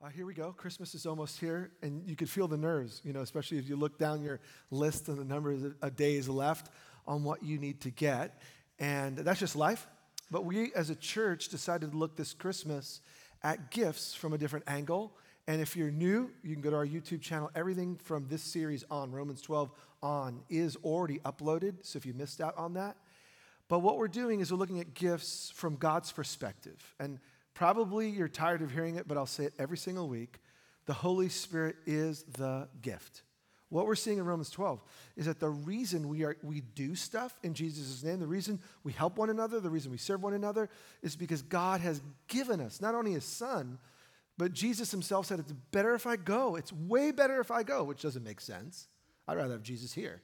Uh, here we go. Christmas is almost here, and you could feel the nerves, you know, especially if you look down your list and the number of days left on what you need to get. And that's just life. But we, as a church, decided to look this Christmas at gifts from a different angle. And if you're new, you can go to our YouTube channel. Everything from this series on, Romans 12 on, is already uploaded. So if you missed out on that, but what we're doing is we're looking at gifts from God's perspective. And Probably you're tired of hearing it, but I'll say it every single week. The Holy Spirit is the gift. What we're seeing in Romans 12 is that the reason we, are, we do stuff in Jesus' name, the reason we help one another, the reason we serve one another, is because God has given us not only His Son, but Jesus Himself said, It's better if I go. It's way better if I go, which doesn't make sense. I'd rather have Jesus here.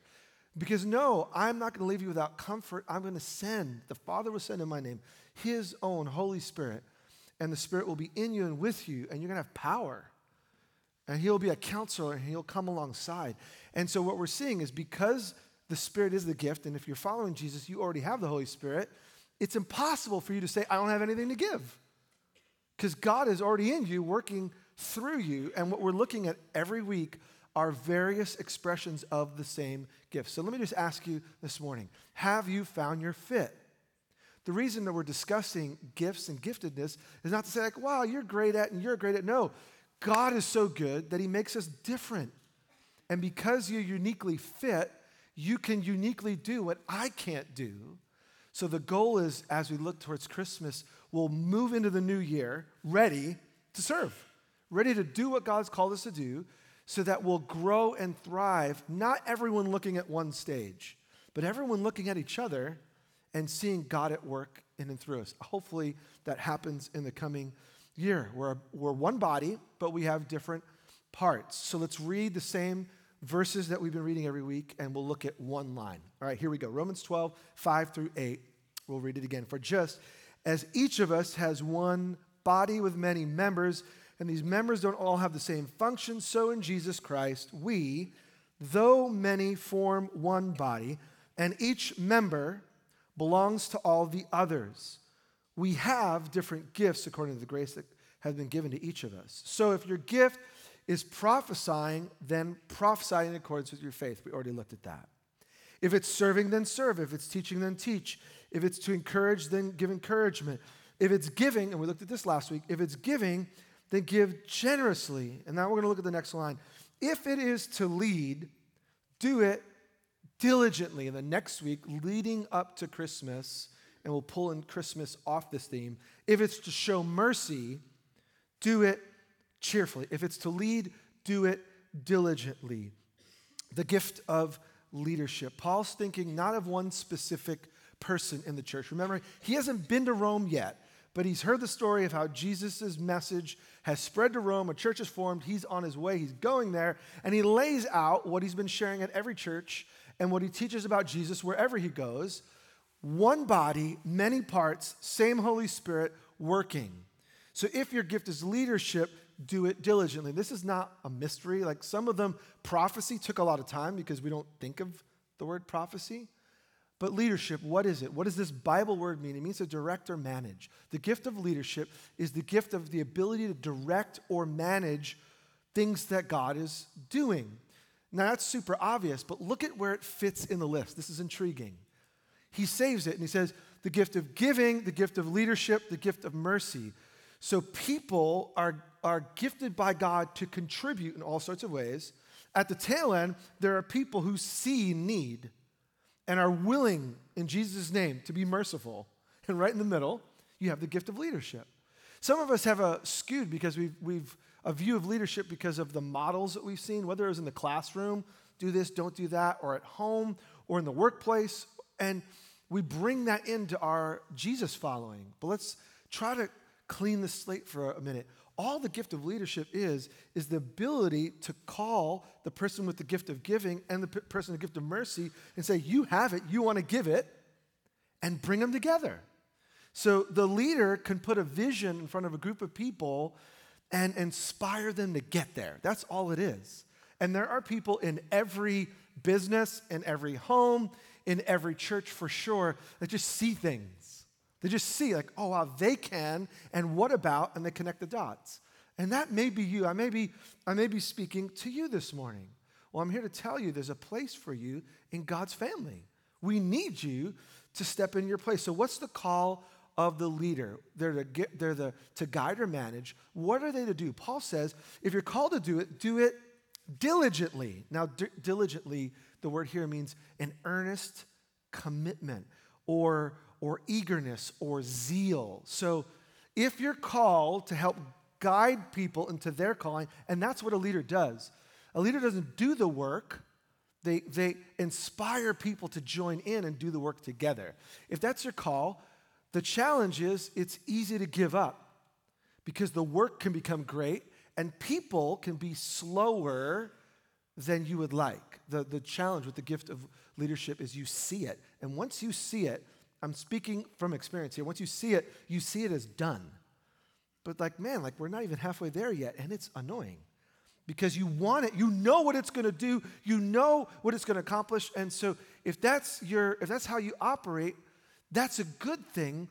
Because no, I'm not going to leave you without comfort. I'm going to send, the Father will send in my name, His own Holy Spirit and the Spirit will be in you and with you, and you're going to have power. And He'll be a counselor, and He'll come alongside. And so, what we're seeing is because the Spirit is the gift, and if you're following Jesus, you already have the Holy Spirit, it's impossible for you to say, I don't have anything to give. Because God is already in you, working through you. And what we're looking at every week are various expressions of the same gift. So let me just ask you this morning Have you found your fit? The reason that we're discussing gifts and giftedness is not to say, like, wow, you're great at and you're great at. No, God is so good that He makes us different. And because you're uniquely fit, you can uniquely do what I can't do. So the goal is, as we look towards Christmas, we'll move into the new year ready to serve, ready to do what God's called us to do, so that we'll grow and thrive, not everyone looking at one stage, but everyone looking at each other and seeing God at work in and through us. Hopefully, that happens in the coming year. We're, we're one body, but we have different parts. So let's read the same verses that we've been reading every week, and we'll look at one line. All right, here we go Romans 12, 5 through 8. We'll read it again. For just as each of us has one body with many members, and these members don't all have the same function, so in Jesus Christ, we, though many, form one body, and each member belongs to all the others. We have different gifts according to the grace that has been given to each of us. So if your gift is prophesying, then prophesy in accordance with your faith. We already looked at that. If it's serving, then serve. If it's teaching, then teach. If it's to encourage, then give encouragement. If it's giving, and we looked at this last week, if it's giving, then give generously. And now we're going to look at the next line. If it is to lead, do it diligently in the next week leading up to Christmas, and we'll pull in Christmas off this theme. If it's to show mercy, do it cheerfully. If it's to lead, do it diligently. The gift of leadership. Paul's thinking not of one specific person in the church. Remember, he hasn't been to Rome yet, but he's heard the story of how Jesus' message has spread to Rome, a church is formed, he's on his way, he's going there, and he lays out what he's been sharing at every church and what he teaches about Jesus wherever he goes one body, many parts, same Holy Spirit working. So if your gift is leadership, do it diligently. This is not a mystery. Like some of them, prophecy took a lot of time because we don't think of the word prophecy. But leadership, what is it? What does this Bible word mean? It means to direct or manage. The gift of leadership is the gift of the ability to direct or manage things that God is doing. Now, that's super obvious, but look at where it fits in the list. This is intriguing. He saves it and he says, the gift of giving, the gift of leadership, the gift of mercy. So people are, are gifted by God to contribute in all sorts of ways. At the tail end, there are people who see need and are willing, in Jesus' name, to be merciful. And right in the middle, you have the gift of leadership. Some of us have a skewed because we've, we've a view of leadership because of the models that we've seen, whether it was in the classroom, do this, don't do that, or at home, or in the workplace. And we bring that into our Jesus following. But let's try to clean the slate for a minute. All the gift of leadership is, is the ability to call the person with the gift of giving and the person with the gift of mercy and say, You have it, you want to give it, and bring them together. So the leader can put a vision in front of a group of people and inspire them to get there. That's all it is. And there are people in every business, in every home, in every church for sure that just see things. They just see, like, oh, wow, they can, and what about? And they connect the dots. And that may be you. I may be, I may be speaking to you this morning. Well, I'm here to tell you there's a place for you in God's family. We need you to step in your place. So, what's the call of the leader? They're to, they're the, to guide or manage. What are they to do? Paul says, if you're called to do it, do it diligently. Now, d- diligently, the word here means an earnest commitment or, or eagerness or zeal. So, if you're called to help guide people into their calling, and that's what a leader does. A leader doesn't do the work, they, they inspire people to join in and do the work together. If that's your call, the challenge is it's easy to give up because the work can become great and people can be slower than you would like. The, the challenge with the gift of leadership is you see it. And once you see it, I'm speaking from experience here. Once you see it, you see it as done. But like, man, like we're not even halfway there yet, and it's annoying because you want it you know what it's going to do you know what it's going to accomplish and so if that's your if that's how you operate that's a good thing.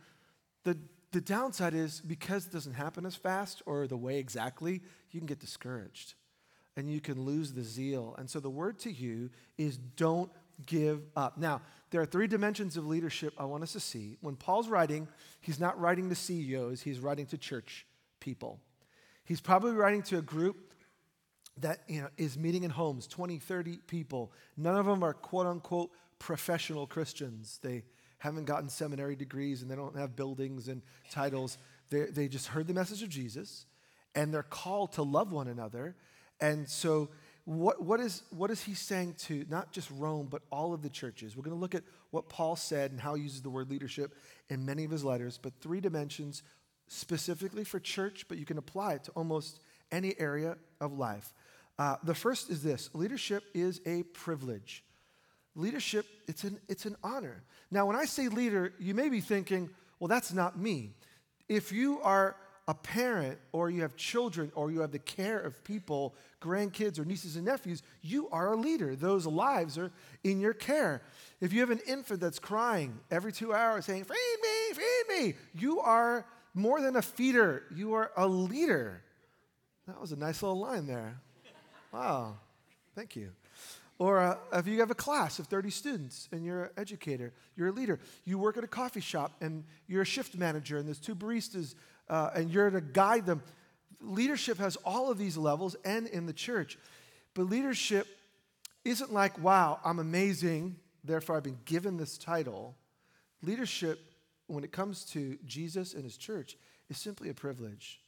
The the downside is because it doesn't happen as fast or the way exactly you can get discouraged and you can lose the zeal. And so the word to you is don't give up. Now there are three dimensions of leadership i want us to see. When paul's writing he's not writing to ceos he's writing to church people. He's probably writing to a group that you know, is meeting in homes 20 30 people. None of them are quote unquote professional christians. They haven't gotten seminary degrees and they don't have buildings and titles. They, they just heard the message of jesus and they're called to love one another. And so what, what, is, what is he saying to not just rome but all of the churches? We're going to look at what paul said and how he uses the word leadership in many of his letters but three dimensions specifically for church but you can apply it to almost any area of life. Uh, the first is this leadership is a privilege. Leadership, it's an, it's an honor. Now, when I say leader, you may be thinking, well, that's not me. If you are a parent or you have children or you have the care of people, grandkids or nieces and nephews, you are a leader. Those lives are in your care. If you have an infant that's crying every two hours saying, Feed me, feed me, you are more than a feeder, you are a leader. That was a nice little line there. Wow, thank you. Or uh, if you have a class of 30 students and you're an educator, you're a leader, you work at a coffee shop and you're a shift manager and there's two baristas uh, and you're to guide them. Leadership has all of these levels and in the church. But leadership isn't like, wow, I'm amazing, therefore I've been given this title. Leadership, when it comes to Jesus and his church, is simply a privilege.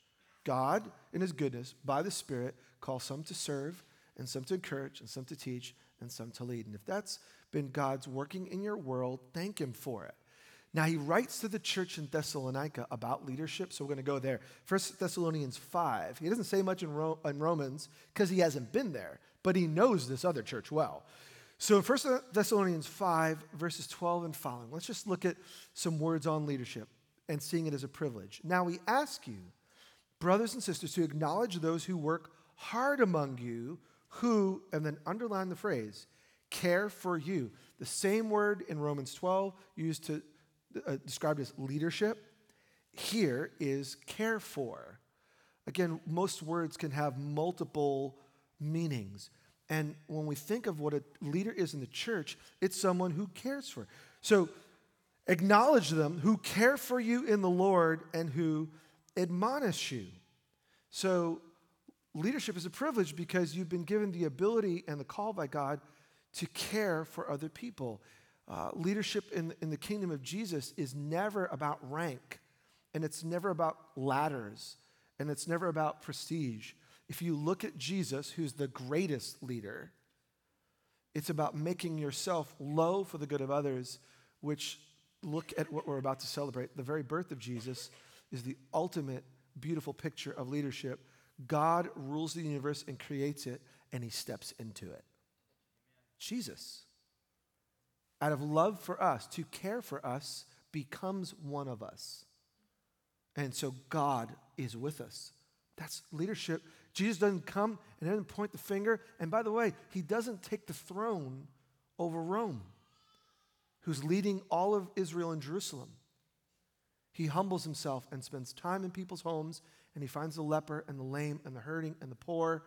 God, in his goodness, by the Spirit, calls some to serve, and some to encourage, and some to teach, and some to lead. And if that's been God's working in your world, thank him for it. Now, he writes to the church in Thessalonica about leadership, so we're going to go there. First Thessalonians 5. He doesn't say much in, Ro- in Romans because he hasn't been there, but he knows this other church well. So, First Thessalonians 5, verses 12 and following, let's just look at some words on leadership and seeing it as a privilege. Now, we ask you brothers and sisters, to acknowledge those who work hard among you, who, and then underline the phrase, care for you. The same word in Romans 12 used to uh, described as leadership here is care for. Again, most words can have multiple meanings. And when we think of what a leader is in the church, it's someone who cares for. So acknowledge them who care for you in the Lord and who admonish you. So, leadership is a privilege because you've been given the ability and the call by God to care for other people. Uh, leadership in, in the kingdom of Jesus is never about rank, and it's never about ladders, and it's never about prestige. If you look at Jesus, who's the greatest leader, it's about making yourself low for the good of others, which look at what we're about to celebrate. The very birth of Jesus is the ultimate beautiful picture of leadership. God rules the universe and creates it, and he steps into it. Jesus, out of love for us, to care for us, becomes one of us. And so God is with us. That's leadership. Jesus doesn't come and doesn't point the finger. And by the way, he doesn't take the throne over Rome, who's leading all of Israel and Jerusalem. He humbles himself and spends time in people's homes and he finds the leper and the lame and the hurting and the poor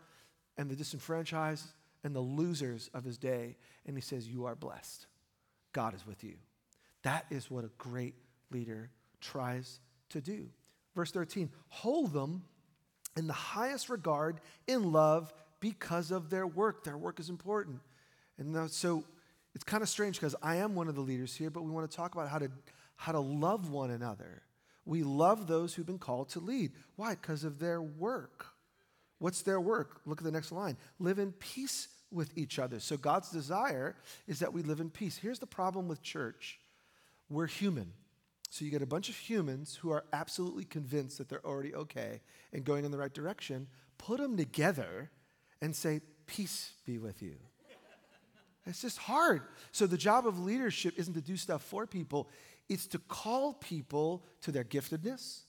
and the disenfranchised and the losers of his day. And he says, You are blessed. God is with you. That is what a great leader tries to do. Verse 13 hold them in the highest regard in love because of their work. Their work is important. And so it's kind of strange because I am one of the leaders here, but we want to talk about how to, how to love one another. We love those who've been called to lead. Why? Because of their work. What's their work? Look at the next line. Live in peace with each other. So God's desire is that we live in peace. Here's the problem with church we're human. So you get a bunch of humans who are absolutely convinced that they're already okay and going in the right direction. Put them together and say, Peace be with you. It's just hard. So the job of leadership isn't to do stuff for people, it's to call people to their giftedness,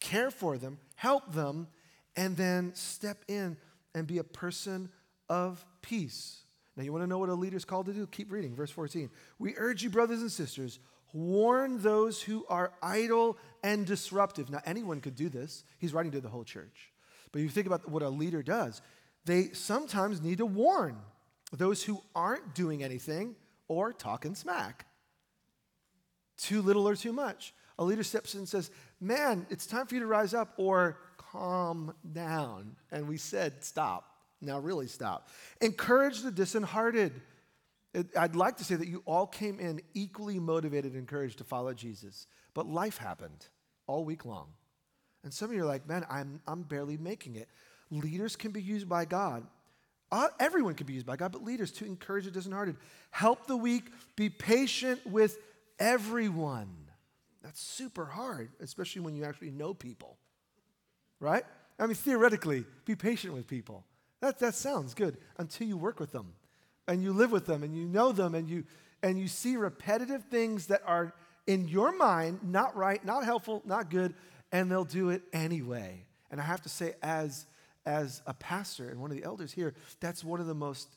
care for them, help them, and then step in and be a person of peace. Now, you want to know what a leader is called to do? Keep reading, verse 14. We urge you, brothers and sisters, warn those who are idle and disruptive. Now, anyone could do this. He's writing to the whole church. But you think about what a leader does, they sometimes need to warn those who aren't doing anything or talking smack. Too little or too much. A leader steps in and says, Man, it's time for you to rise up, or calm down. And we said, Stop. Now, really stop. Encourage the disheartened. I'd like to say that you all came in equally motivated and encouraged to follow Jesus, but life happened all week long. And some of you are like, man, I'm, I'm barely making it. Leaders can be used by God. Uh, everyone can be used by God, but leaders to encourage the disheartened. Help the weak, be patient with everyone. That's super hard, especially when you actually know people, right? I mean, theoretically, be patient with people. That, that sounds good until you work with them and you live with them and you know them and you, and you see repetitive things that are in your mind not right, not helpful, not good, and they'll do it anyway. And I have to say, as, as a pastor and one of the elders here, that's one of the most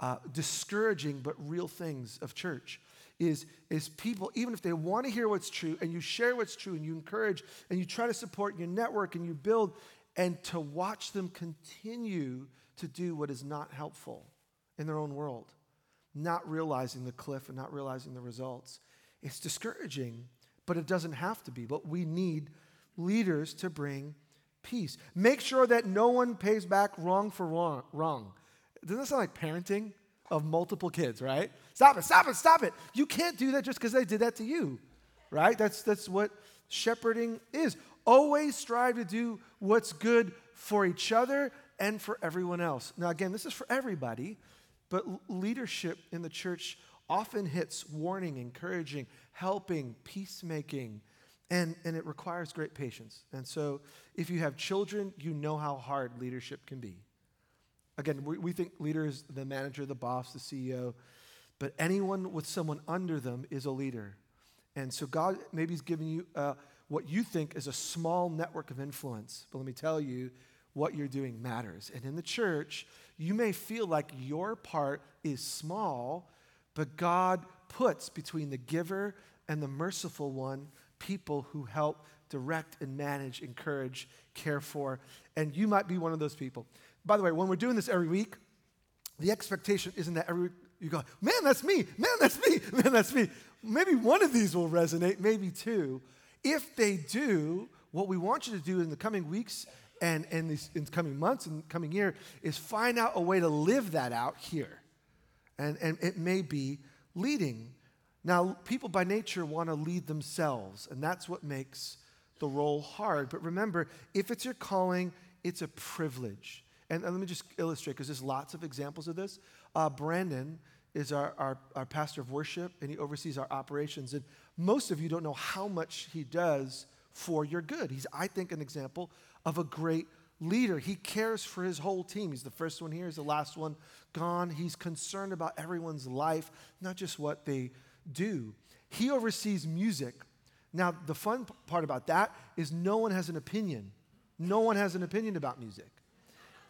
uh, discouraging but real things of church is, is people, even if they want to hear what's true and you share what's true and you encourage and you try to support your network and you build, and to watch them continue to do what is not helpful in their own world, not realizing the cliff and not realizing the results. It's discouraging, but it doesn't have to be. But we need leaders to bring peace. Make sure that no one pays back wrong for wrong. wrong. Doesn't that sound like parenting of multiple kids, right? Stop it, stop it, stop it. You can't do that just because they did that to you, right? That's, that's what shepherding is. Always strive to do what's good for each other and for everyone else. Now, again, this is for everybody, but leadership in the church often hits warning, encouraging, helping, peacemaking, and, and it requires great patience. And so, if you have children, you know how hard leadership can be. Again, we, we think leader is the manager, the boss, the CEO, but anyone with someone under them is a leader. And so, God maybe He's giving you uh, what you think is a small network of influence. But let me tell you, what you're doing matters. And in the church, you may feel like your part is small, but God puts between the giver and the merciful one people who help direct and manage, encourage, care for. And you might be one of those people. By the way, when we're doing this every week, the expectation isn't that every you go, man, that's me, man, that's me, man, that's me. Maybe one of these will resonate, maybe two. If they do, what we want you to do in the coming weeks and, and these, in the coming months and coming year is find out a way to live that out here. And, and it may be leading. Now, people by nature want to lead themselves, and that's what makes the role hard. But remember, if it's your calling, it's a privilege. And, and let me just illustrate, because there's lots of examples of this. Uh, Brandon is our, our, our pastor of worship, and he oversees our operations. And most of you don't know how much he does for your good. He's, I think, an example of a great leader. He cares for his whole team. He's the first one here, he's the last one gone. He's concerned about everyone's life, not just what they do. He oversees music. Now, the fun part about that is no one has an opinion. No one has an opinion about music.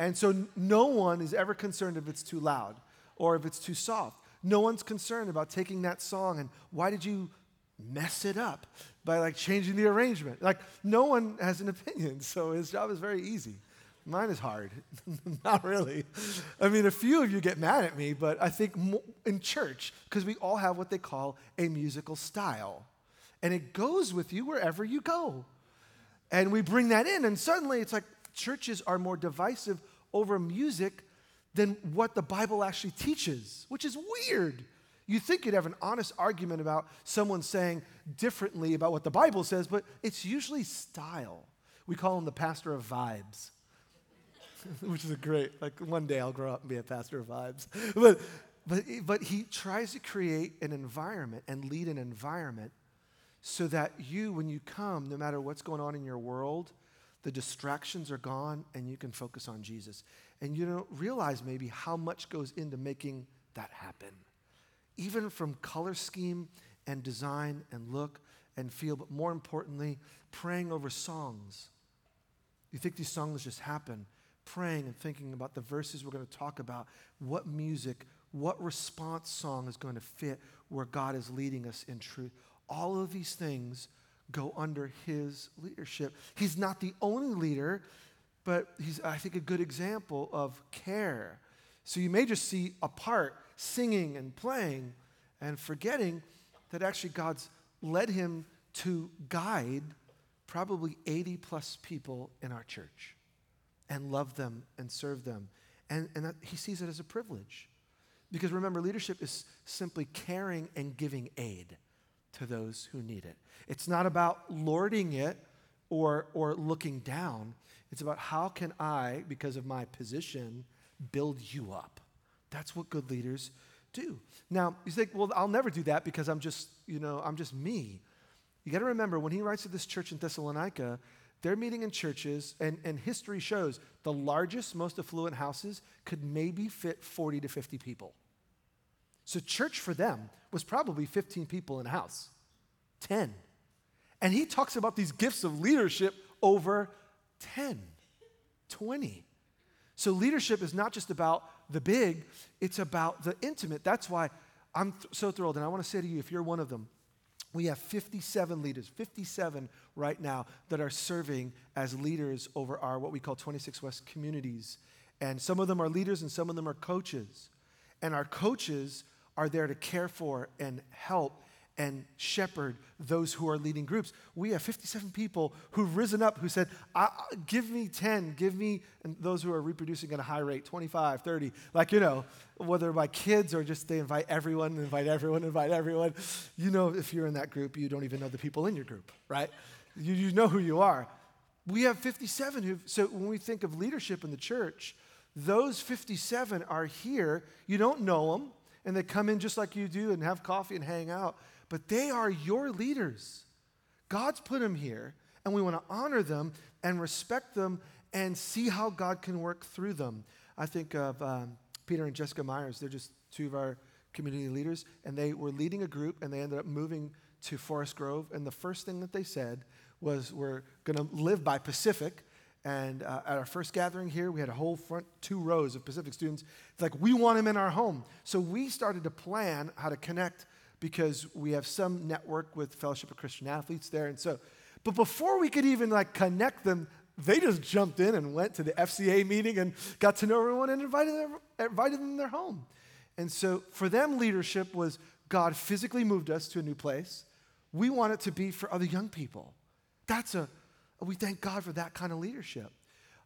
And so no one is ever concerned if it's too loud or if it's too soft. No one's concerned about taking that song and why did you mess it up by like changing the arrangement. Like no one has an opinion, so his job is very easy. Mine is hard. Not really. I mean, a few of you get mad at me, but I think in church, because we all have what they call a musical style. And it goes with you wherever you go. And we bring that in, and suddenly it's like churches are more divisive over music than what the Bible actually teaches, which is weird. You think you'd have an honest argument about someone saying differently about what the Bible says, but it's usually style. We call him the pastor of vibes, which is a great, like one day I'll grow up and be a pastor of vibes. But, but, but he tries to create an environment and lead an environment so that you, when you come, no matter what's going on in your world, the distractions are gone and you can focus on Jesus. And you don't realize maybe how much goes into making that happen even from color scheme and design and look and feel, but more importantly, praying over songs. You think these songs just happen? Praying and thinking about the verses we're going to talk about, what music, what response song is going to fit where God is leading us in truth. All of these things go under his leadership. He's not the only leader, but he's, I think, a good example of care. So you may just see a part singing and playing and forgetting that actually God's led him to guide probably 80 plus people in our church and love them and serve them. And, and he sees it as a privilege. Because remember, leadership is simply caring and giving aid to those who need it. It's not about lording it or, or looking down. It's about how can I, because of my position, build you up. That's what good leaders do. Now, you think, well, I'll never do that because I'm just, you know, I'm just me. You got to remember when he writes to this church in Thessalonica, they're meeting in churches, and, and history shows the largest, most affluent houses could maybe fit 40 to 50 people. So, church for them was probably 15 people in a house, 10. And he talks about these gifts of leadership over 10, 20. So, leadership is not just about the big, it's about the intimate. That's why I'm th- so thrilled. And I want to say to you, if you're one of them, we have 57 leaders, 57 right now, that are serving as leaders over our what we call 26 West communities. And some of them are leaders and some of them are coaches. And our coaches are there to care for and help and shepherd those who are leading groups. We have 57 people who've risen up who said, Give me 10, give me, and those who are reproducing at a high rate, 25, 30. Like, you know, whether by kids or just they invite everyone, invite everyone, invite everyone. You know, if you're in that group, you don't even know the people in your group, right? You, you know who you are. We have 57 who, so when we think of leadership in the church, those 57 are here. You don't know them, and they come in just like you do and have coffee and hang out but they are your leaders. God's put them here, and we want to honor them and respect them and see how God can work through them. I think of um, Peter and Jessica Myers. They're just two of our community leaders, and they were leading a group, and they ended up moving to Forest Grove. And the first thing that they said was, We're going to live by Pacific. And uh, at our first gathering here, we had a whole front two rows of Pacific students. It's like, we want them in our home. So we started to plan how to connect because we have some network with Fellowship of Christian Athletes there. And so, but before we could even like connect them, they just jumped in and went to the FCA meeting and got to know everyone and invited them, invited them in their home. And so for them, leadership was God physically moved us to a new place. We want it to be for other young people. That's a, we thank God for that kind of leadership.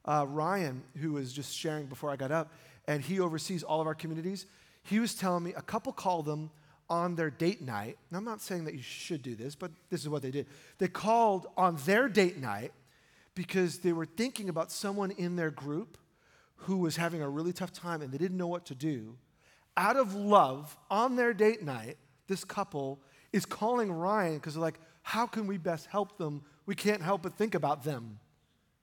Uh, Ryan, who was just sharing before I got up, and he oversees all of our communities, he was telling me a couple called them on their date night. And I'm not saying that you should do this, but this is what they did. They called on their date night because they were thinking about someone in their group who was having a really tough time and they didn't know what to do. Out of love, on their date night, this couple is calling Ryan because they're like, how can we best help them? We can't help but think about them.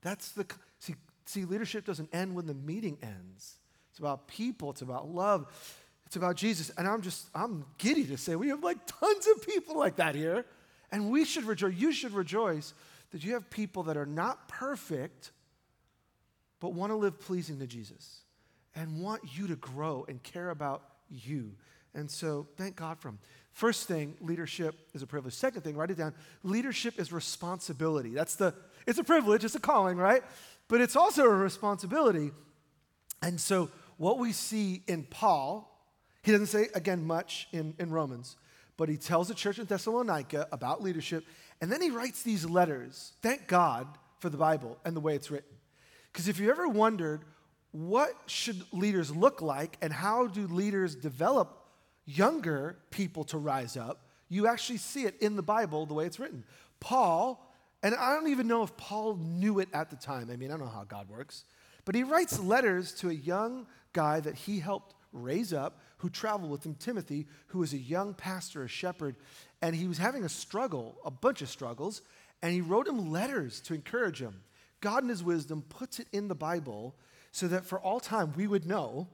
That's the, see, see, leadership doesn't end when the meeting ends. It's about people, it's about love. It's about Jesus. And I'm just, I'm giddy to say we have like tons of people like that here. And we should rejoice, you should rejoice that you have people that are not perfect, but want to live pleasing to Jesus and want you to grow and care about you And so thank God for them. First thing, leadership is a privilege. Second thing, write it down. Leadership is responsibility. That's the, it's a privilege, it's a calling, right? But it's also a responsibility. And so what we see in Paul, he doesn't say, again, much in, in Romans, but he tells the church in Thessalonica about leadership. And then he writes these letters. Thank God for the Bible and the way it's written. Because if you ever wondered, what should leaders look like and how do leaders develop younger people to rise up, you actually see it in the Bible the way it's written. Paul, and I don't even know if Paul knew it at the time. I mean, I don't know how God works. But he writes letters to a young guy that he helped raise up who traveled with him, Timothy, who was a young pastor, a shepherd, and he was having a struggle, a bunch of struggles, and he wrote him letters to encourage him. God, in his wisdom, puts it in the Bible so that for all time we would know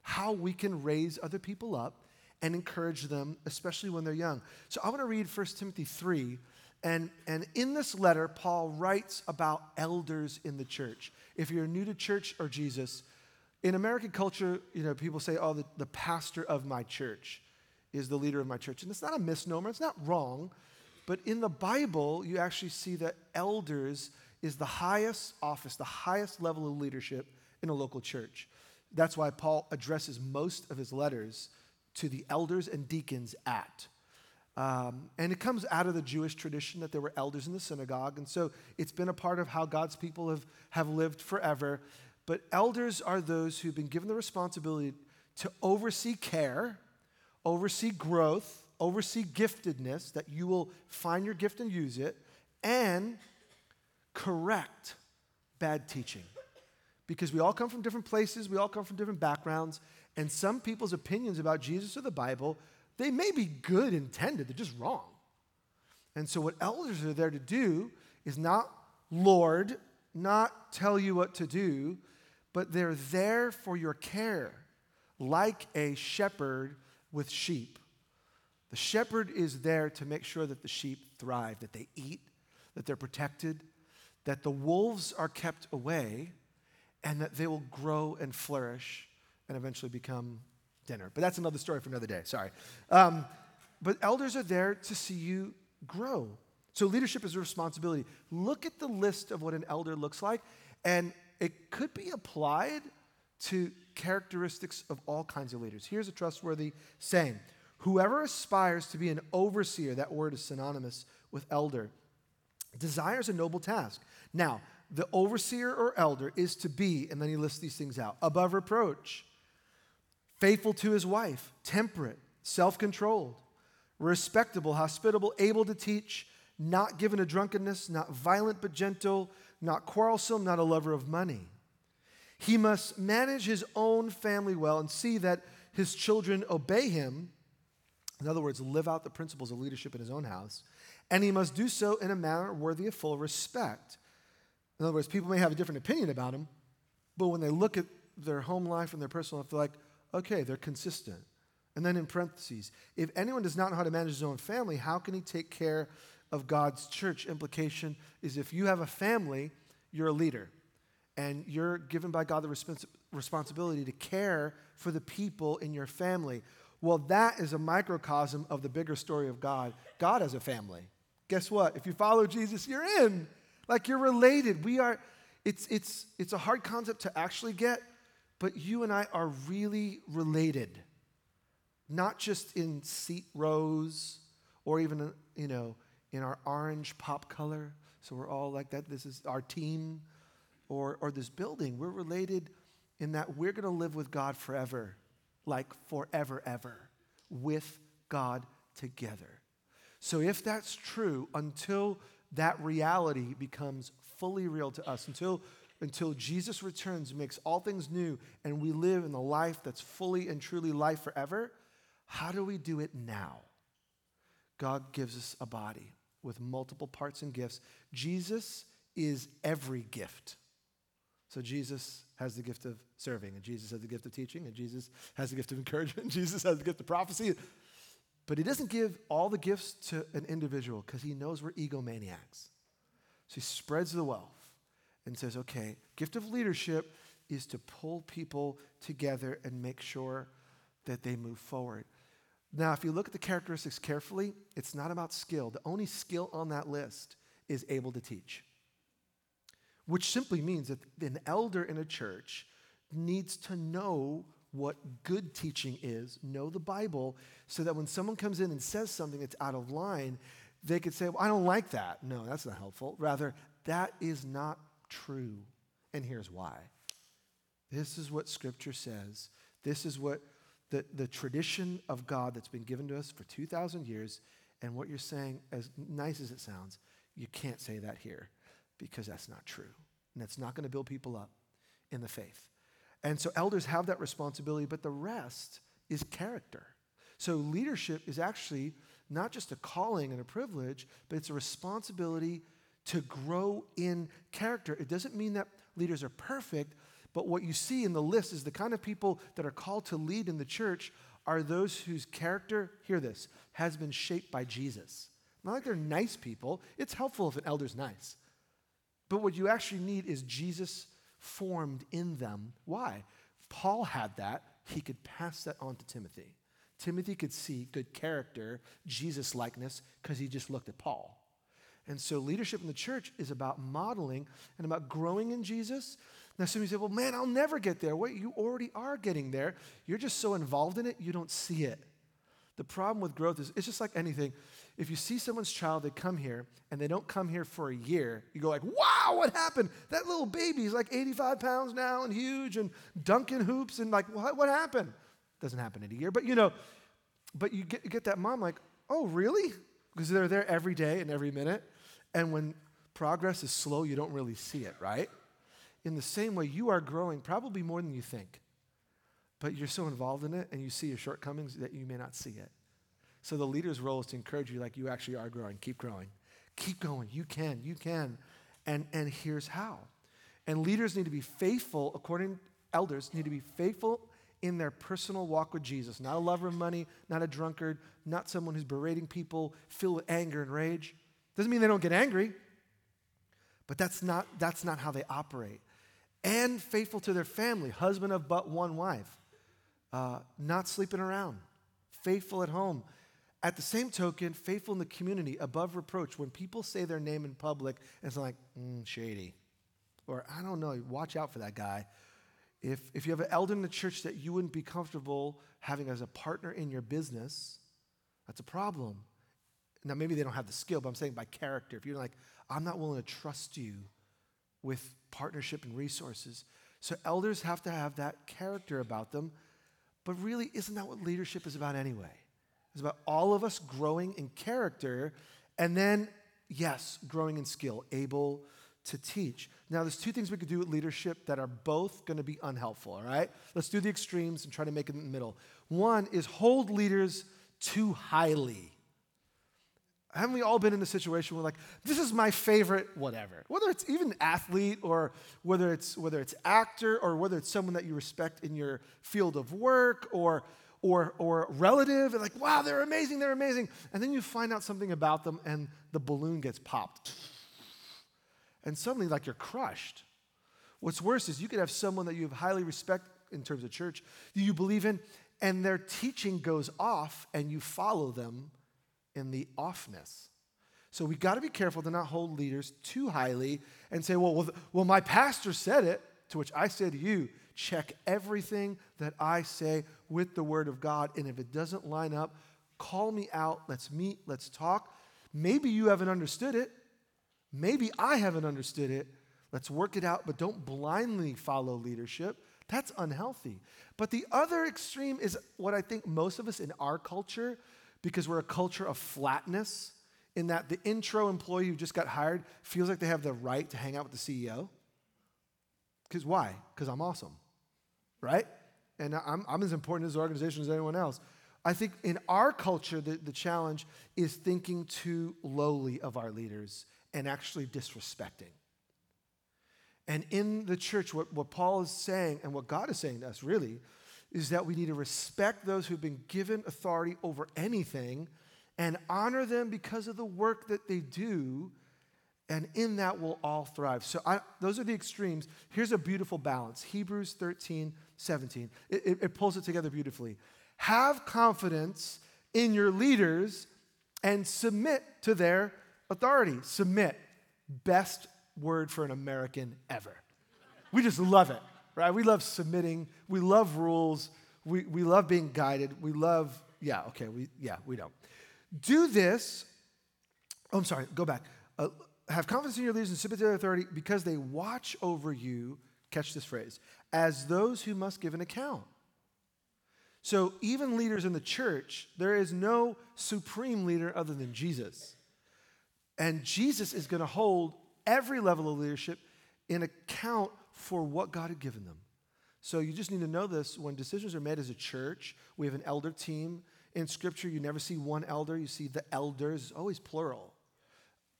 how we can raise other people up and encourage them, especially when they're young. So I want to read 1 Timothy 3. And, and in this letter, Paul writes about elders in the church. If you're new to church or Jesus, in American culture, you know, people say, oh, the, the pastor of my church is the leader of my church. And it's not a misnomer, it's not wrong. But in the Bible, you actually see that elders is the highest office, the highest level of leadership in a local church. That's why Paul addresses most of his letters to the elders and deacons at. Um, and it comes out of the Jewish tradition that there were elders in the synagogue. And so it's been a part of how God's people have, have lived forever. But elders are those who've been given the responsibility to oversee care, oversee growth, oversee giftedness, that you will find your gift and use it, and correct bad teaching. Because we all come from different places, we all come from different backgrounds, and some people's opinions about Jesus or the Bible, they may be good intended, they're just wrong. And so, what elders are there to do is not Lord, not tell you what to do, but they're there for your care, like a shepherd with sheep. The shepherd is there to make sure that the sheep thrive, that they eat, that they're protected, that the wolves are kept away, and that they will grow and flourish and eventually become dinner. But that's another story for another day, sorry. Um, but elders are there to see you grow. So leadership is a responsibility. Look at the list of what an elder looks like, and it could be applied to characteristics of all kinds of leaders. Here's a trustworthy saying Whoever aspires to be an overseer, that word is synonymous with elder, desires a noble task. Now, the overseer or elder is to be, and then he lists these things out above reproach, faithful to his wife, temperate, self controlled, respectable, hospitable, able to teach, not given to drunkenness, not violent but gentle, not quarrelsome, not a lover of money. He must manage his own family well and see that his children obey him. In other words, live out the principles of leadership in his own house. And he must do so in a manner worthy of full respect. In other words, people may have a different opinion about him, but when they look at their home life and their personal life, they're like, Okay, they're consistent. And then in parentheses, if anyone does not know how to manage his own family, how can he take care of God's church? Implication is if you have a family, you're a leader. And you're given by God the respons- responsibility to care for the people in your family. Well, that is a microcosm of the bigger story of God. God has a family. Guess what? If you follow Jesus, you're in. Like you're related. We are, it's, it's, it's a hard concept to actually get, but you and I are really related, not just in seat rows or even, you know, in our orange pop color. So we're all like that. This is our team or, or this building. We're related in that we're going to live with God forever, like forever, ever, with God together. So if that's true, until that reality becomes fully real to us, until until Jesus returns makes all things new and we live in the life that's fully and truly life forever, how do we do it now? God gives us a body with multiple parts and gifts. Jesus is every gift. So Jesus has the gift of serving, and Jesus has the gift of teaching, and Jesus has the gift of encouragement, and Jesus has the gift of prophecy. But he doesn't give all the gifts to an individual because he knows we're egomaniacs. So he spreads the wealth and says, okay, gift of leadership is to pull people together and make sure that they move forward. Now, if you look at the characteristics carefully, it's not about skill. The only skill on that list is able to teach, which simply means that an elder in a church needs to know what good teaching is, know the Bible, so that when someone comes in and says something that's out of line, they could say, well, I don't like that. No, that's not helpful. Rather, that is not true. And here's why. This is what Scripture says. This is what the, the tradition of God that's been given to us for 2,000 years. And what you're saying, as nice as it sounds, you can't say that here because that's not true. And that's not going to build people up in the faith. And so elders have that responsibility, but the rest is character. So leadership is actually not just a calling and a privilege, but it's a responsibility to grow in character. It doesn't mean that leaders are perfect, but what you see in the list is the kind of people that are called to lead in the church are those whose character, hear this, has been shaped by Jesus. Not like they're nice people. It's helpful if an elder's nice. But what you actually need is Jesus formed in them. Why? Paul had that. He could pass that on to Timothy. Timothy could see good character, Jesus likeness, because he just looked at Paul. And so leadership in the church is about modeling and about growing in Jesus. Now, some of you say, well, man, I'll never get there. Wait, you already are getting there. You're just so involved in it, you don't see it. The problem with growth is it's just like anything. If you see someone's child, they come here and they don't come here for a year, you go like, wow, what happened? That little baby's like 85 pounds now and huge and dunking hoops and like, what, what happened? Doesn't happen in a year, but you know, but you get, you get that mom like, oh, really? Because they're there every day and every minute. And when progress is slow, you don't really see it, right? In the same way, you are growing probably more than you think, but you're so involved in it and you see your shortcomings that you may not see it. So the leader's role is to encourage you like you actually are growing. Keep growing. Keep going. You can. You can. And, and here's how. And leaders need to be faithful, according elders, need to be faithful in their personal walk with Jesus. Not a lover of money, not a drunkard, not someone who's berating people, filled with anger and rage. Doesn't mean they don't get angry, but that's not, that's not how they operate. And faithful to their family, husband of but one wife, uh, not sleeping around, faithful at home. At the same token, faithful in the community, above reproach. When people say their name in public, it's like, mm, shady. Or, I don't know, watch out for that guy. If, if you have an elder in the church that you wouldn't be comfortable having as a partner in your business, that's a problem. Now, maybe they don't have the skill, but I'm saying by character. If you're like, I'm not willing to trust you with partnership and resources. So, elders have to have that character about them. But really, isn't that what leadership is about anyway? It's about all of us growing in character and then, yes, growing in skill, able to teach. Now, there's two things we could do with leadership that are both going to be unhelpful, all right? Let's do the extremes and try to make it in the middle. One is hold leaders too highly. Haven't we all been in a situation where like this is my favorite whatever, whether it's even athlete or whether it's whether it's actor or whether it's someone that you respect in your field of work or or or relative and like wow they're amazing they're amazing and then you find out something about them and the balloon gets popped and suddenly like you're crushed. What's worse is you could have someone that you have highly respect in terms of church that you believe in and their teaching goes off and you follow them in the offness. So we got to be careful to not hold leaders too highly and say, well, well, well, my pastor said it, to which I say to you, check everything that I say with the word of God. And if it doesn't line up, call me out. Let's meet, let's talk. Maybe you haven't understood it. Maybe I haven't understood it. Let's work it out, but don't blindly follow leadership. That's unhealthy. But the other extreme is what I think most of us in our culture because we're a culture of flatness, in that the intro employee who just got hired feels like they have the right to hang out with the CEO. Because why? Because I'm awesome, right? And I'm, I'm as important as the organization as anyone else. I think in our culture, the, the challenge is thinking too lowly of our leaders and actually disrespecting. And in the church, what, what Paul is saying and what God is saying to us really is that we need to respect those who've been given authority over anything and honor them because of the work that they do. And in that, we'll all thrive. So, I, those are the extremes. Here's a beautiful balance Hebrews 13, 17. It, it, it pulls it together beautifully. Have confidence in your leaders and submit to their authority. Submit. Best word for an American ever. We just love it, right? We love submitting. We love rules. We, we love being guided. We love, yeah, okay, we, yeah, we don't. Do this. Oh, I'm sorry, go back. Uh, have confidence in your leaders and submit to their authority because they watch over you, catch this phrase, as those who must give an account. So, even leaders in the church, there is no supreme leader other than Jesus. And Jesus is going to hold every level of leadership in account for what God had given them. So, you just need to know this when decisions are made as a church, we have an elder team. In scripture, you never see one elder, you see the elders, always plural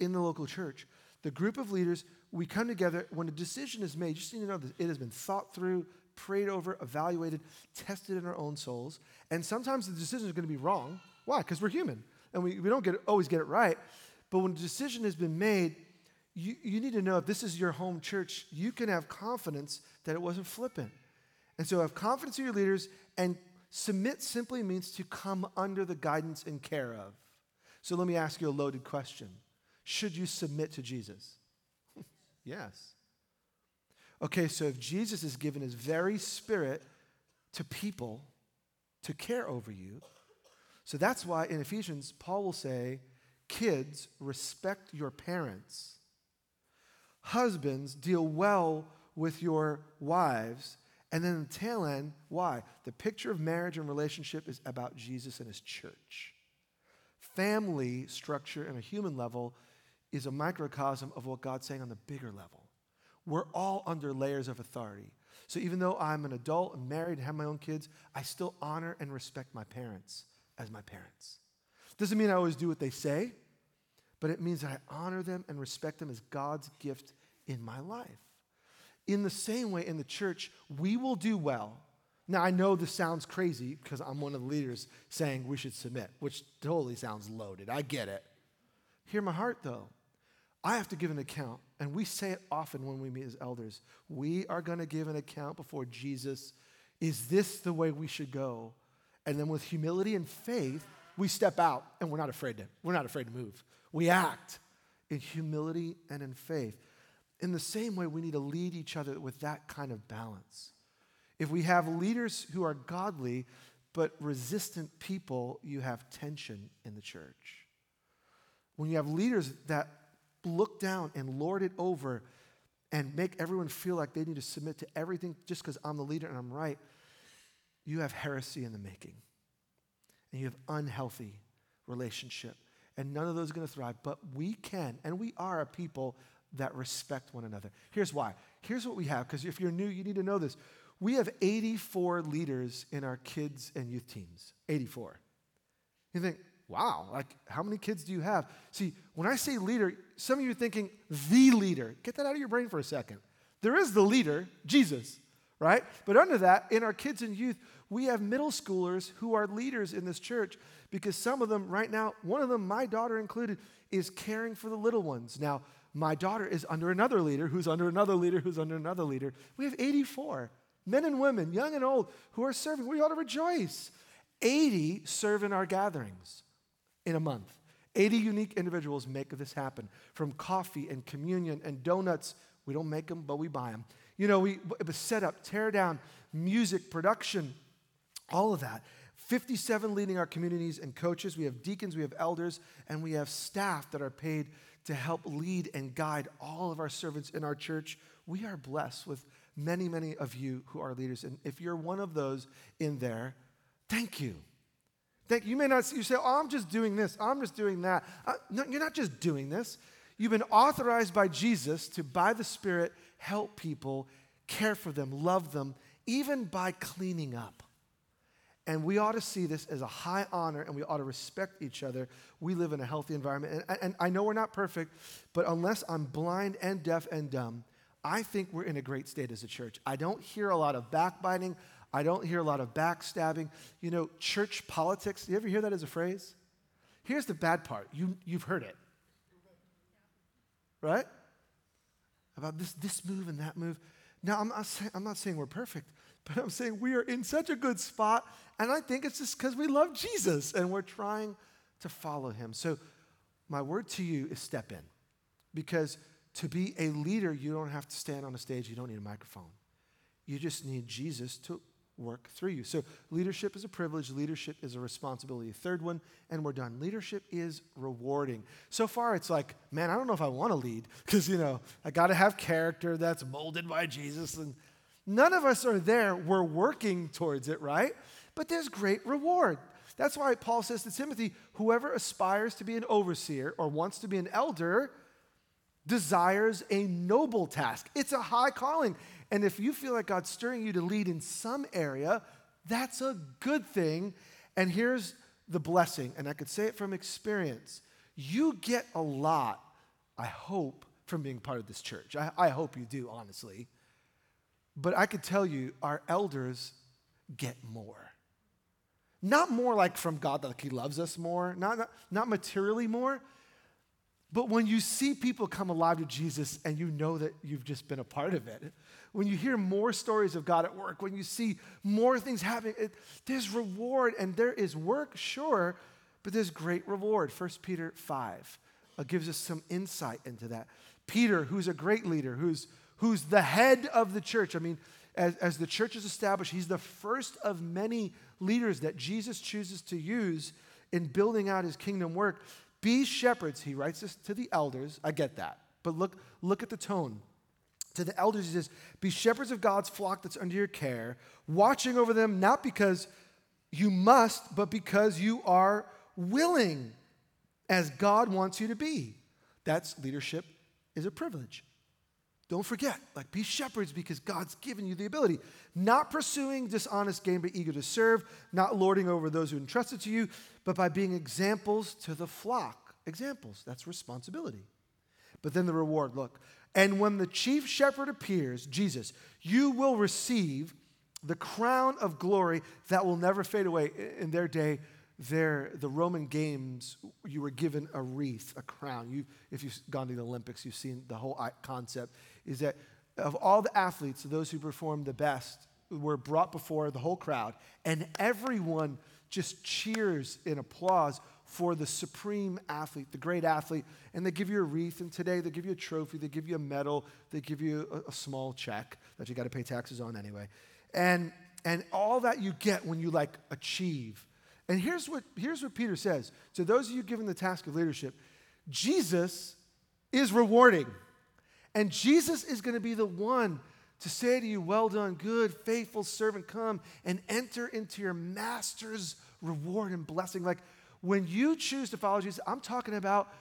in the local church. The group of leaders, we come together when a decision is made. You just need to know that it has been thought through, prayed over, evaluated, tested in our own souls. And sometimes the decision is going to be wrong. Why? Because we're human and we, we don't get, always get it right. But when a decision has been made, you, you need to know if this is your home church, you can have confidence that it wasn't flippant. And so have confidence in your leaders and submit simply means to come under the guidance and care of. So let me ask you a loaded question Should you submit to Jesus? yes. Okay, so if Jesus has given his very spirit to people to care over you, so that's why in Ephesians, Paul will say, Kids, respect your parents. Husbands, deal well with your wives. And then the tail end, why? The picture of marriage and relationship is about Jesus and his church. Family structure on a human level is a microcosm of what God's saying on the bigger level. We're all under layers of authority. So even though I'm an adult and married and have my own kids, I still honor and respect my parents as my parents. Doesn't mean I always do what they say, but it means that I honor them and respect them as God's gift in my life. In the same way, in the church, we will do well. Now, I know this sounds crazy because I'm one of the leaders saying we should submit, which totally sounds loaded. I get it. Hear my heart, though. I have to give an account, and we say it often when we meet as elders. We are going to give an account before Jesus. Is this the way we should go? And then with humility and faith, we step out and we're not afraid to, we're not afraid to move. We act in humility and in faith. In the same way, we need to lead each other with that kind of balance. If we have leaders who are godly but resistant people, you have tension in the church. When you have leaders that look down and lord it over and make everyone feel like they need to submit to everything just because I'm the leader and I'm right, you have heresy in the making. And you have unhealthy relationship. And none of those are going to thrive. But we can, and we are a people that respect one another. Here's why. Here's what we have, because if you're new, you need to know this. We have 84 leaders in our kids and youth teams. 84. You think, wow, like how many kids do you have? See, when I say leader, some of you are thinking the leader. Get that out of your brain for a second. There is the leader, Jesus, right? But under that, in our kids and youth, we have middle schoolers who are leaders in this church because some of them, right now, one of them, my daughter included, is caring for the little ones. Now, my daughter is under another leader, who's under another leader, who's under another leader. We have 84 men and women, young and old, who are serving. We ought to rejoice. 80 serve in our gatherings in a month. 80 unique individuals make this happen from coffee and communion and donuts. We don't make them, but we buy them. You know, we set up, tear down, music, production, all of that. 57 leading our communities and coaches. We have deacons, we have elders, and we have staff that are paid to help lead and guide all of our servants in our church. We are blessed with many, many of you who are leaders. And if you're one of those in there, thank you. Thank you. You may not you say, oh, I'm just doing this, I'm just doing that. Uh, no, you're not just doing this. You've been authorized by Jesus to, by the Spirit, help people, care for them, love them, even by cleaning up. And we ought to see this as a high honor and we ought to respect each other. We live in a healthy environment. And, and, I know we're not perfect, but unless I'm blind and deaf and dumb, I think we're in a great state as a church. I don't hear a lot of backbiting. I don't hear a lot of backstabbing. You know, church politics, you ever hear that as a phrase? Here's the bad part you, you've heard it. Right? About this, this move and that move. Now, I'm not, say, I'm not saying we're perfect, But I'm saying we are in such a good spot, and I think it's just because we love Jesus and we're trying to follow him. So, my word to you is step in. Because to be a leader, you don't have to stand on a stage, you don't need a microphone. You just need Jesus to work through you. So, leadership is a privilege, leadership is a responsibility. Third one, and we're done. Leadership is rewarding. So far, it's like, man, I don't know if I want to lead because, you know, I got to have character that's molded by Jesus. And none of us are there. We're working towards it, right? But there's great reward. That's why Paul says to Timothy whoever aspires to be an overseer or wants to be an elder desires a noble task. It's a high calling. And if you feel like God's stirring you to lead in some area, that's a good thing. And here's the blessing, and I could say it from experience. You get a lot, I hope, from being part of this church. I, I hope you do, honestly. But I could tell you, our elders get more. Not more like from God, like He loves us more, not, not, not materially more, but when you see people come alive to Jesus and you know that you've just been a part of it, when you hear more stories of God at work, when you see more things happening, it, there's reward and there is work, sure, but there's great reward. 1 Peter 5 uh, gives us some insight into that. Peter, who's a great leader, who's, who's the head of the church, I mean, as, as the church is established, he's the first of many leaders that Jesus chooses to use in building out his kingdom work. Be shepherds, he writes this to the elders. I get that. But look, look at the tone to the elders, he says, Be shepherds of God's flock that's under your care, watching over them, not because you must, but because you are willing, as God wants you to be. That's leadership is a privilege. Don't forget, like, be shepherds because God's given you the ability. Not pursuing dishonest gain, but eager to serve, not lording over those who entrusted to you, but by being examples to the flock. Examples, that's responsibility. But then the reward look, and when the chief shepherd appears, Jesus, you will receive the crown of glory that will never fade away. In their day, their, the Roman games, you were given a wreath, a crown. You, if you've gone to the Olympics, you've seen the whole uh, concept is that of all the athletes, those who performed the best were brought before the whole crowd, and everyone just cheers in applause for the supreme athlete, the great athlete, and they give you a wreath, and today they give you a trophy, they give you a medal, they give you a, a small check that you got to pay taxes on anyway. And, and all that you get when you like achieve. And here's what, here's what Peter says to those of you given the task of leadership Jesus is rewarding. And Jesus is going to be the one to say to you, Well done, good, faithful servant, come and enter into your master's reward and blessing. Like, when you choose to follow Jesus, I'm talking about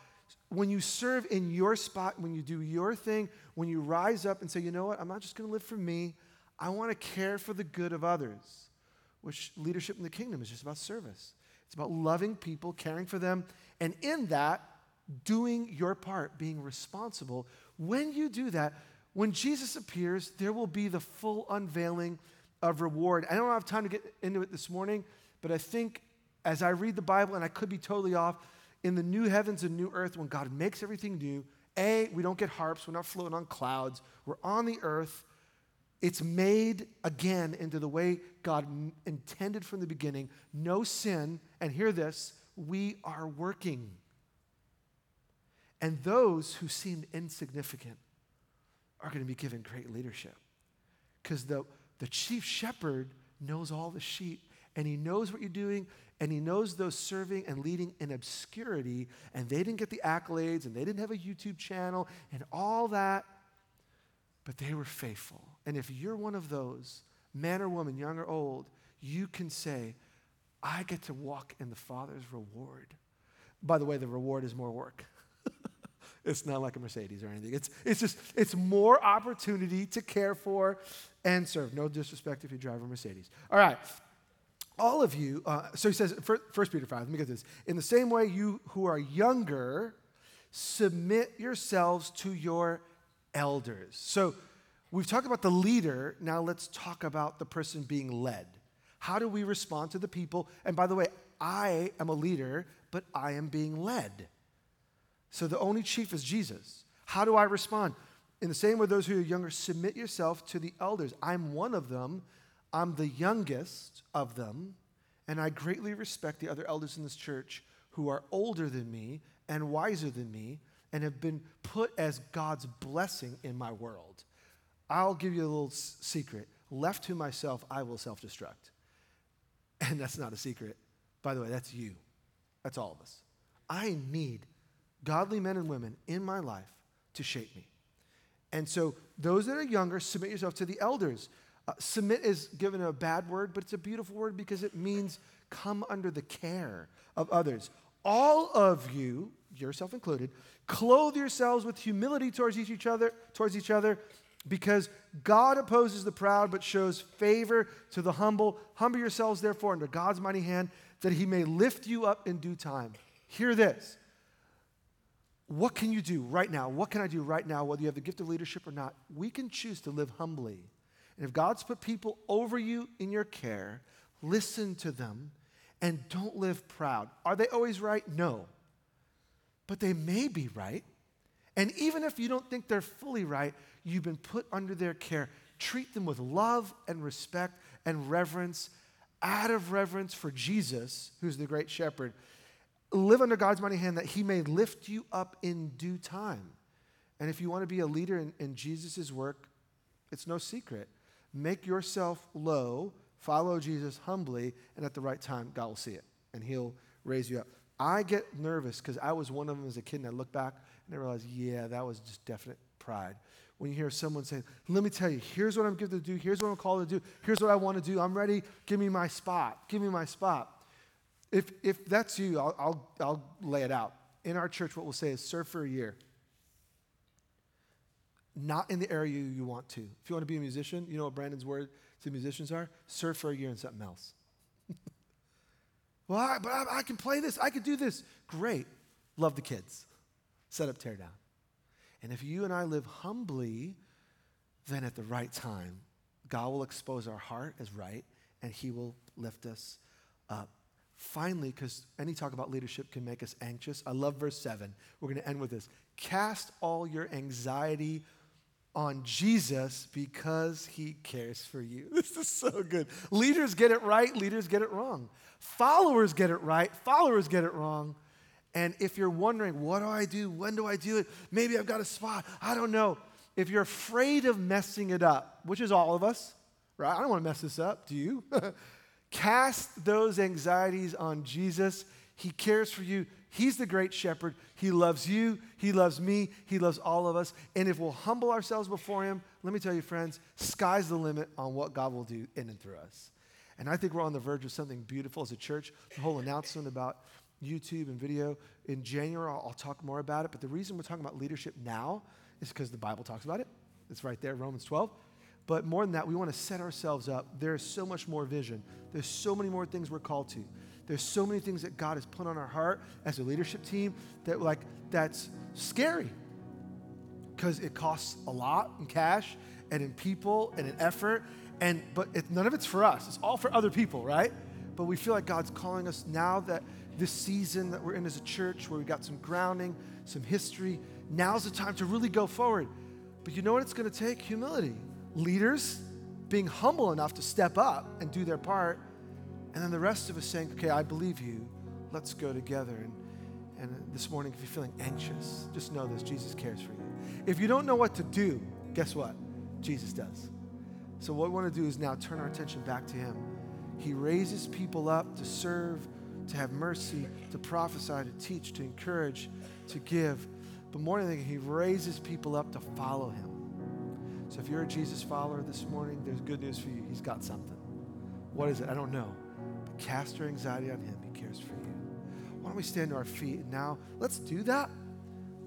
when you serve in your spot, when you do your thing, when you rise up and say, you know what, I'm not just going to live for me, I want to care for the good of others, which leadership in the kingdom is just about service. It's about loving people, caring for them, and in that, doing your part, being responsible. When you do that, when Jesus appears, there will be the full unveiling of reward. I don't have time to get into it this morning, but I think as I read the Bible, and I could be totally off, in the new heavens and new earth, when God makes everything new, A, we don't get harps, we're not floating on clouds, we're on the earth. It's made again into the way God intended from the beginning. No sin, and hear this, we are working. And those who seem insignificant are going to be given great leadership. Because the, the chief shepherd knows all the sheep and he knows what you're doing and he knows those serving and leading in obscurity, and they didn't get the accolades, and they didn't have a YouTube channel, and all that, but they were faithful. And if you're one of those, man or woman, young or old, you can say, I get to walk in the Father's reward. By the way, the reward is more work. it's not like a Mercedes or anything. It's, it's just, it's more opportunity to care for and serve. No disrespect if you drive a Mercedes. All right all of you, uh, so he says, 1 Peter 5, let me get this. In the same way, you who are younger, submit yourselves to your elders. So we've talked about the leader. Now let's talk about the person being led. How do we respond to the people? And by the way, I am a leader, but I am being led. So the only chief is Jesus. How do I respond? In the same way, those who are younger, submit yourself to the elders. I'm one of them I'm the youngest of them, and I greatly respect the other elders in this church who are older than me and wiser than me and have been put as God's blessing in my world. I'll give you a little s- secret. Left to myself, I will self destruct. And that's not a secret. By the way, that's you. That's all of us. I need godly men and women in my life to shape me. And so, those that are younger, submit yourself to the elders. Uh, submit is given a bad word, but it's a beautiful word because it means come under the care of others. All of you, yourself included, clothe yourselves with humility towards each other, towards each other, because God opposes the proud but shows favor to the humble. Humble yourselves, therefore, under God's mighty hand, that he may lift you up in due time. Hear this. What can you do right now? What can I do right now, whether you have the gift of leadership or not? We can choose to live humbly. And if God's put people over you in your care, listen to them and don't live proud. Are they always right? No. But they may be right. And even if you don't think they're fully right, you've been put under their care. Treat them with love and respect and reverence, out of reverence for Jesus, who's the great shepherd. Live under God's mighty hand that he may lift you up in due time. And if you want to be a leader in, in Jesus' work, it's no secret. Make yourself low, follow Jesus humbly, and at the right time, God will see it and he'll raise you up. I get nervous because I was one of them as a kid, and I look back and I realize, yeah, that was just definite pride. When you hear someone say, let me tell you, here's what I'm gifted to do, here's what I'm called to do, here's what I want to do, I'm ready, give me my spot, give me my spot. If, if that's you, I'll, I'll, I'll lay it out. In our church, what we'll say is serve for a year. Not in the area you want to. If you want to be a musician, you know what Brandon's word to musicians are? Serve for a year in something else. well, I, but I, I can play this, I can do this. Great. Love the kids. Set up, tear down. And if you and I live humbly, then at the right time, God will expose our heart as right and He will lift us up. Finally, because any talk about leadership can make us anxious, I love verse 7. We're going to end with this. Cast all your anxiety on Jesus because he cares for you. This is so good. Leaders get it right, leaders get it wrong. Followers get it right, followers get it wrong. And if you're wondering, what do I do? When do I do it? Maybe I've got a spot. I don't know. If you're afraid of messing it up, which is all of us, right? I don't want to mess this up. Do you? Cast those anxieties on Jesus. He cares for you. He's the great shepherd. He loves you. He loves me. He loves all of us. And if we'll humble ourselves before Him, let me tell you, friends, sky's the limit on what God will do in and through us. And I think we're on the verge of something beautiful as a church. The whole announcement about YouTube and video. In January, I'll, I'll talk more about it. But the reason we're talking about leadership now is because the Bible talks about it. It's right there, Romans 12. But more than that, we want to set ourselves up. There's so much more vision. There's so many more things we're called to. There's so many things that God has put on our heart as a leadership team that like that's scary because it costs a lot in cash and in people and in effort. And but it, none of it's for us. It's all for other people, right? But we feel like God's calling us now that this season that we're in as a church, where we got some grounding, some history. Now's the time to really go forward. But you know what it's going to take? Humility. Leaders being humble enough to step up and do their part and then the rest of us saying, okay, I believe you. Let's go together. And, and this morning, if you're feeling anxious, just know this Jesus cares for you. If you don't know what to do, guess what? Jesus does. So, what we want to do is now turn our attention back to Him. He raises people up to serve, to have mercy, to prophesy, to teach, to encourage, to give. But more than anything, He raises people up to follow Him. So, if you're a Jesus follower this morning, there's good news for you. He's got something. What is it? I don't know. Cast your anxiety on Him. He cares for you. Why don't we stand to our feet? And now, let's do that.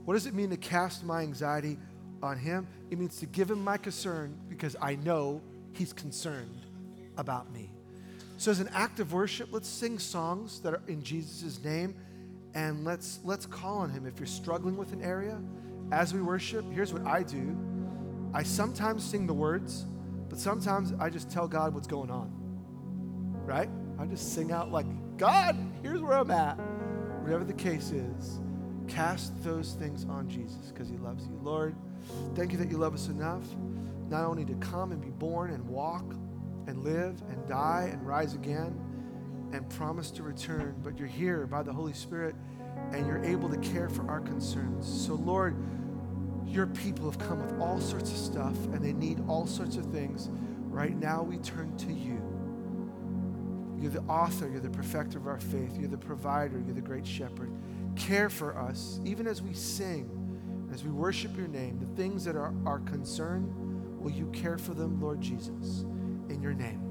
What does it mean to cast my anxiety on Him? It means to give Him my concern because I know He's concerned about me. So, as an act of worship, let's sing songs that are in Jesus' name and let's, let's call on Him. If you're struggling with an area, as we worship, here's what I do I sometimes sing the words, but sometimes I just tell God what's going on, right? I just sing out like, God, here's where I'm at. Whatever the case is, cast those things on Jesus because he loves you. Lord, thank you that you love us enough not only to come and be born and walk and live and die and rise again and promise to return, but you're here by the Holy Spirit and you're able to care for our concerns. So, Lord, your people have come with all sorts of stuff and they need all sorts of things. Right now, we turn to you. You're the author, you're the perfecter of our faith, you're the provider, you're the great shepherd. Care for us, even as we sing, as we worship your name, the things that are our concern, will you care for them, Lord Jesus? In your name.